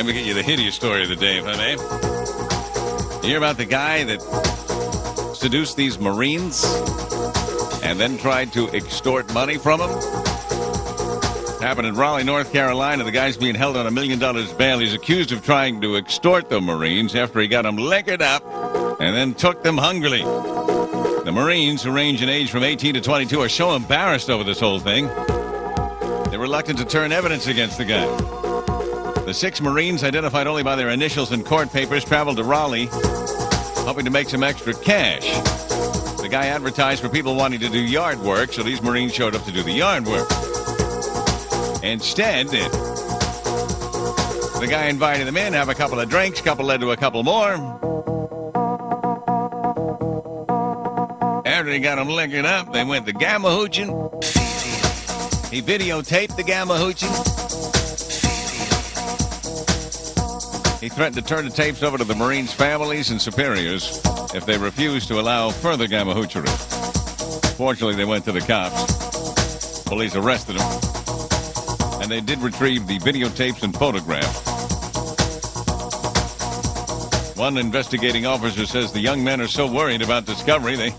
let me get you the hideous story of the day, if I may. You hear about the guy that seduced these Marines and then tried to extort money from them? Happened in Raleigh, North Carolina. The guy's being held on a million dollars bail. He's accused of trying to extort the Marines after he got them liquored up and then took them hungrily. The Marines, who range in age from 18 to 22, are so embarrassed over this whole thing, they're reluctant to turn evidence against the guy. The six Marines, identified only by their initials and court papers, traveled to Raleigh, hoping to make some extra cash. The guy advertised for people wanting to do yard work, so these Marines showed up to do the yard work. Instead, the guy invited them in, have a couple of drinks, couple led to a couple more. After he got them liquored up, they went to gamma. He videotaped the gamma. He threatened to turn the tapes over to the Marines' families and superiors if they refused to allow further gamma. Fortunately, they went to the cops. Police arrested him, and they did retrieve the videotapes and photographs. One investigating officer says the young men are so worried about discovery they